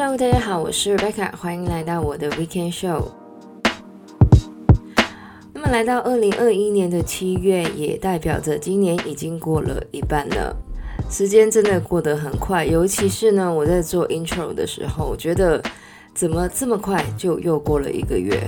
Hello，大家好，我是 Rebecca，欢迎来到我的 Weekend Show。那么来到二零二一年的七月，也代表着今年已经过了一半了。时间真的过得很快，尤其是呢，我在做 Intro 的时候，我觉得怎么这么快就又过了一个月。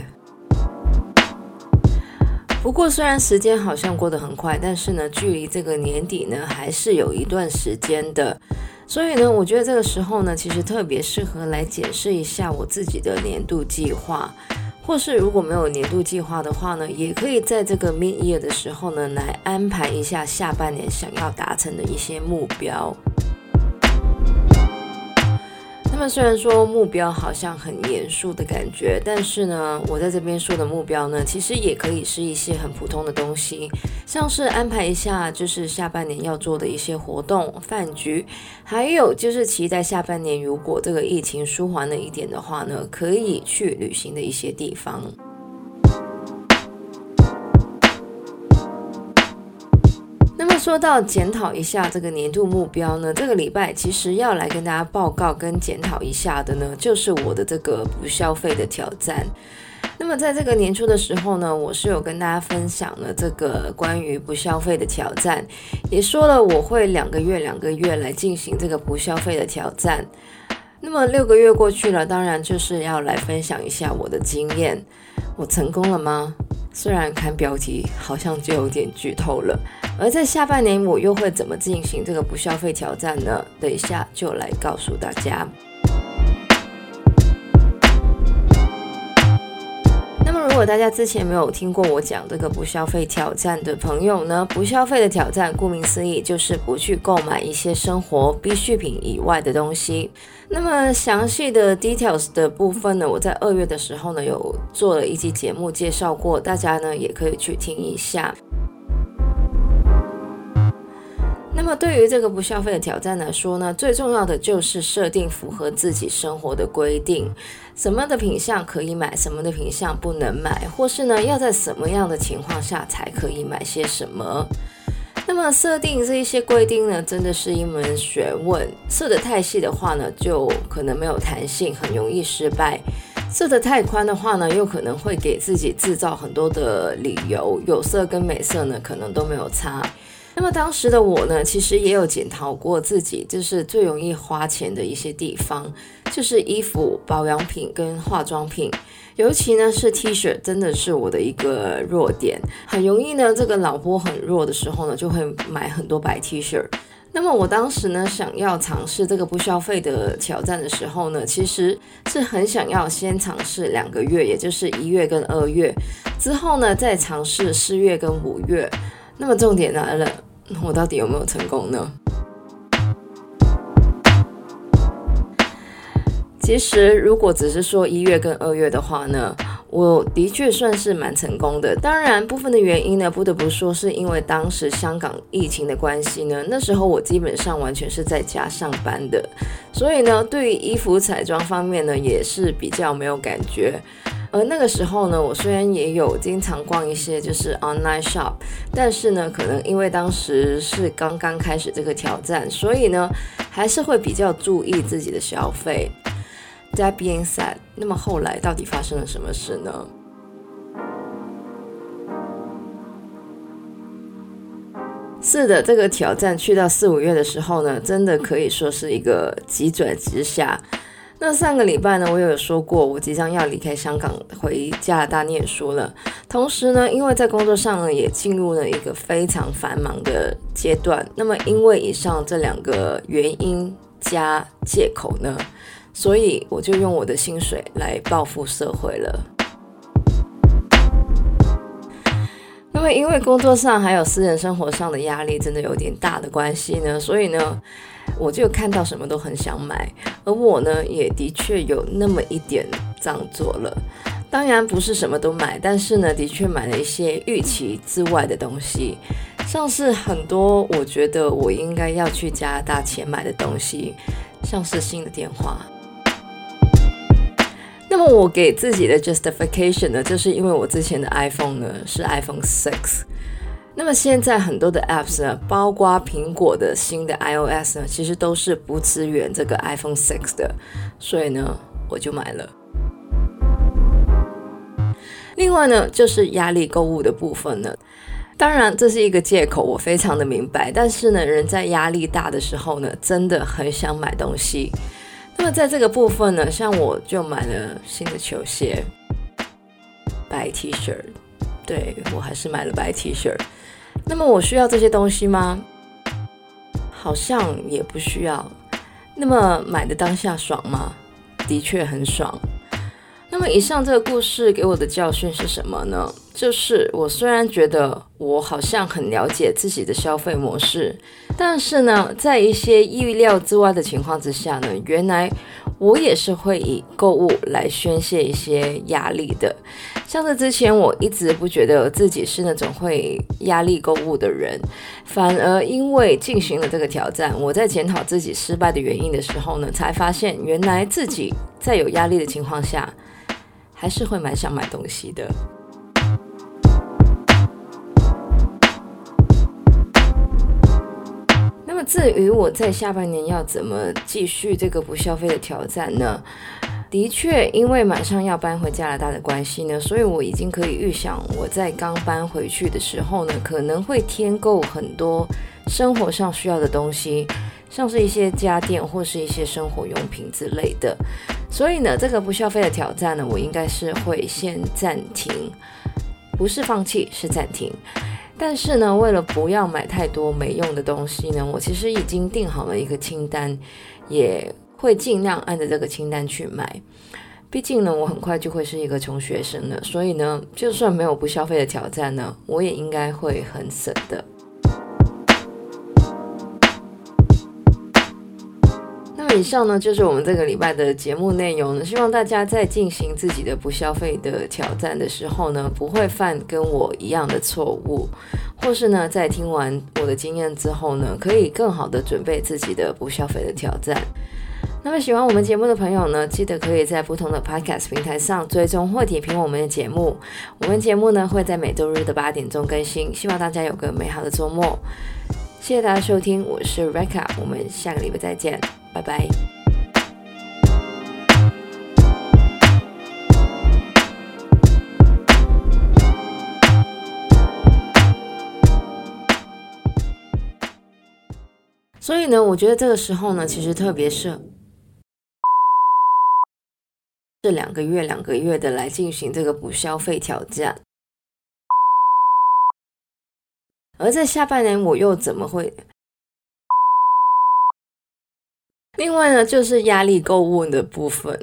不过，虽然时间好像过得很快，但是呢，距离这个年底呢，还是有一段时间的。所以呢，我觉得这个时候呢，其实特别适合来解释一下我自己的年度计划，或是如果没有年度计划的话呢，也可以在这个 mid year 的时候呢，来安排一下下半年想要达成的一些目标。他们虽然说目标好像很严肃的感觉，但是呢，我在这边说的目标呢，其实也可以是一些很普通的东西，像是安排一下就是下半年要做的一些活动、饭局，还有就是期待下半年如果这个疫情舒缓了一点的话呢，可以去旅行的一些地方。说到检讨一下这个年度目标呢，这个礼拜其实要来跟大家报告跟检讨一下的呢，就是我的这个不消费的挑战。那么在这个年初的时候呢，我是有跟大家分享了这个关于不消费的挑战，也说了我会两个月两个月来进行这个不消费的挑战。那么六个月过去了，当然就是要来分享一下我的经验，我成功了吗？虽然看标题好像就有点剧透了，而在下半年我又会怎么进行这个不消费挑战呢？等一下就来告诉大家。如果大家之前没有听过我讲这个不消费挑战的朋友呢，不消费的挑战顾名思义就是不去购买一些生活必需品以外的东西。那么详细的 details 的部分呢，我在二月的时候呢有做了一期节目介绍过，大家呢也可以去听一下。么对于这个不消费的挑战来说呢，最重要的就是设定符合自己生活的规定，什么的品相可以买，什么的品相不能买，或是呢要在什么样的情况下才可以买些什么。那么设定这一些规定呢，真的是一门学问。设得太细的话呢，就可能没有弹性，很容易失败；设得太宽的话呢，又可能会给自己制造很多的理由。有色跟没色呢，可能都没有差。那么当时的我呢，其实也有检讨过自己，就是最容易花钱的一些地方，就是衣服、保养品跟化妆品。尤其呢是 T 恤，真的是我的一个弱点，很容易呢这个脑波很弱的时候呢，就会买很多白 T 恤。那么我当时呢想要尝试这个不消费的挑战的时候呢，其实是很想要先尝试两个月，也就是一月跟二月，之后呢再尝试四月跟五月。那么重点来了，我到底有没有成功呢？其实，如果只是说一月跟二月的话呢，我的确算是蛮成功的。当然，部分的原因呢，不得不说是因为当时香港疫情的关系呢，那时候我基本上完全是在家上班的，所以呢，对于衣服彩妆方面呢，也是比较没有感觉。而那个时候呢，我虽然也有经常逛一些就是 online shop，但是呢，可能因为当时是刚刚开始这个挑战，所以呢，还是会比较注意自己的消费。That being said，那么后来到底发生了什么事呢？是的，这个挑战去到四五月的时候呢，真的可以说是一个急转直下。那上个礼拜呢，我有说过，我即将要离开香港回加拿大念书了。同时呢，因为在工作上呢，也进入了一个非常繁忙的阶段。那么，因为以上这两个原因加借口呢，所以我就用我的薪水来报复社会了。因为因为工作上还有私人生活上的压力真的有点大的关系呢，所以呢，我就看到什么都很想买，而我呢也的确有那么一点这样做了。当然不是什么都买，但是呢，的确买了一些预期之外的东西，像是很多我觉得我应该要去加拿大前买的东西，像是新的电话。那我给自己的 justification 呢，就是因为我之前的 iPhone 呢是 iPhone 6，那么现在很多的 apps 呢，包括苹果的新的 iOS 呢，其实都是不支援这个 iPhone 6的，所以呢，我就买了。另外呢，就是压力购物的部分呢，当然这是一个借口，我非常的明白。但是呢，人在压力大的时候呢，真的很想买东西。那么在这个部分呢，像我就买了新的球鞋、白 T 恤，对，我还是买了白 T 恤。那么我需要这些东西吗？好像也不需要。那么买的当下爽吗？的确很爽。那么以上这个故事给我的教训是什么呢？就是我虽然觉得我好像很了解自己的消费模式，但是呢，在一些意料之外的情况之下呢，原来我也是会以购物来宣泄一些压力的。像是之前我一直不觉得自己是那种会压力购物的人，反而因为进行了这个挑战，我在检讨自己失败的原因的时候呢，才发现原来自己在有压力的情况下，还是会蛮想买东西的。至于我在下半年要怎么继续这个不消费的挑战呢？的确，因为马上要搬回加拿大的关系呢，所以我已经可以预想，我在刚搬回去的时候呢，可能会添购很多生活上需要的东西，像是一些家电或是一些生活用品之类的。所以呢，这个不消费的挑战呢，我应该是会先暂停，不是放弃，是暂停。但是呢，为了不要买太多没用的东西呢，我其实已经定好了一个清单，也会尽量按着这个清单去买。毕竟呢，我很快就会是一个穷学生了，所以呢，就算没有不消费的挑战呢，我也应该会很省的。以上呢，就是我们这个礼拜的节目内容呢。希望大家在进行自己的不消费的挑战的时候呢，不会犯跟我一样的错误，或是呢，在听完我的经验之后呢，可以更好的准备自己的不消费的挑战。那么喜欢我们节目的朋友呢，记得可以在不同的 Podcast 平台上追踪或点评我们的节目。我们节目呢会在每周日的八点钟更新。希望大家有个美好的周末。谢谢大家收听，我是 Reka，我们下个礼拜再见。拜拜。所以呢，我觉得这个时候呢，其实特别是这两个月、两个月的来进行这个不消费挑战。而在下半年，我又怎么会？另外呢，就是压力购物的部分。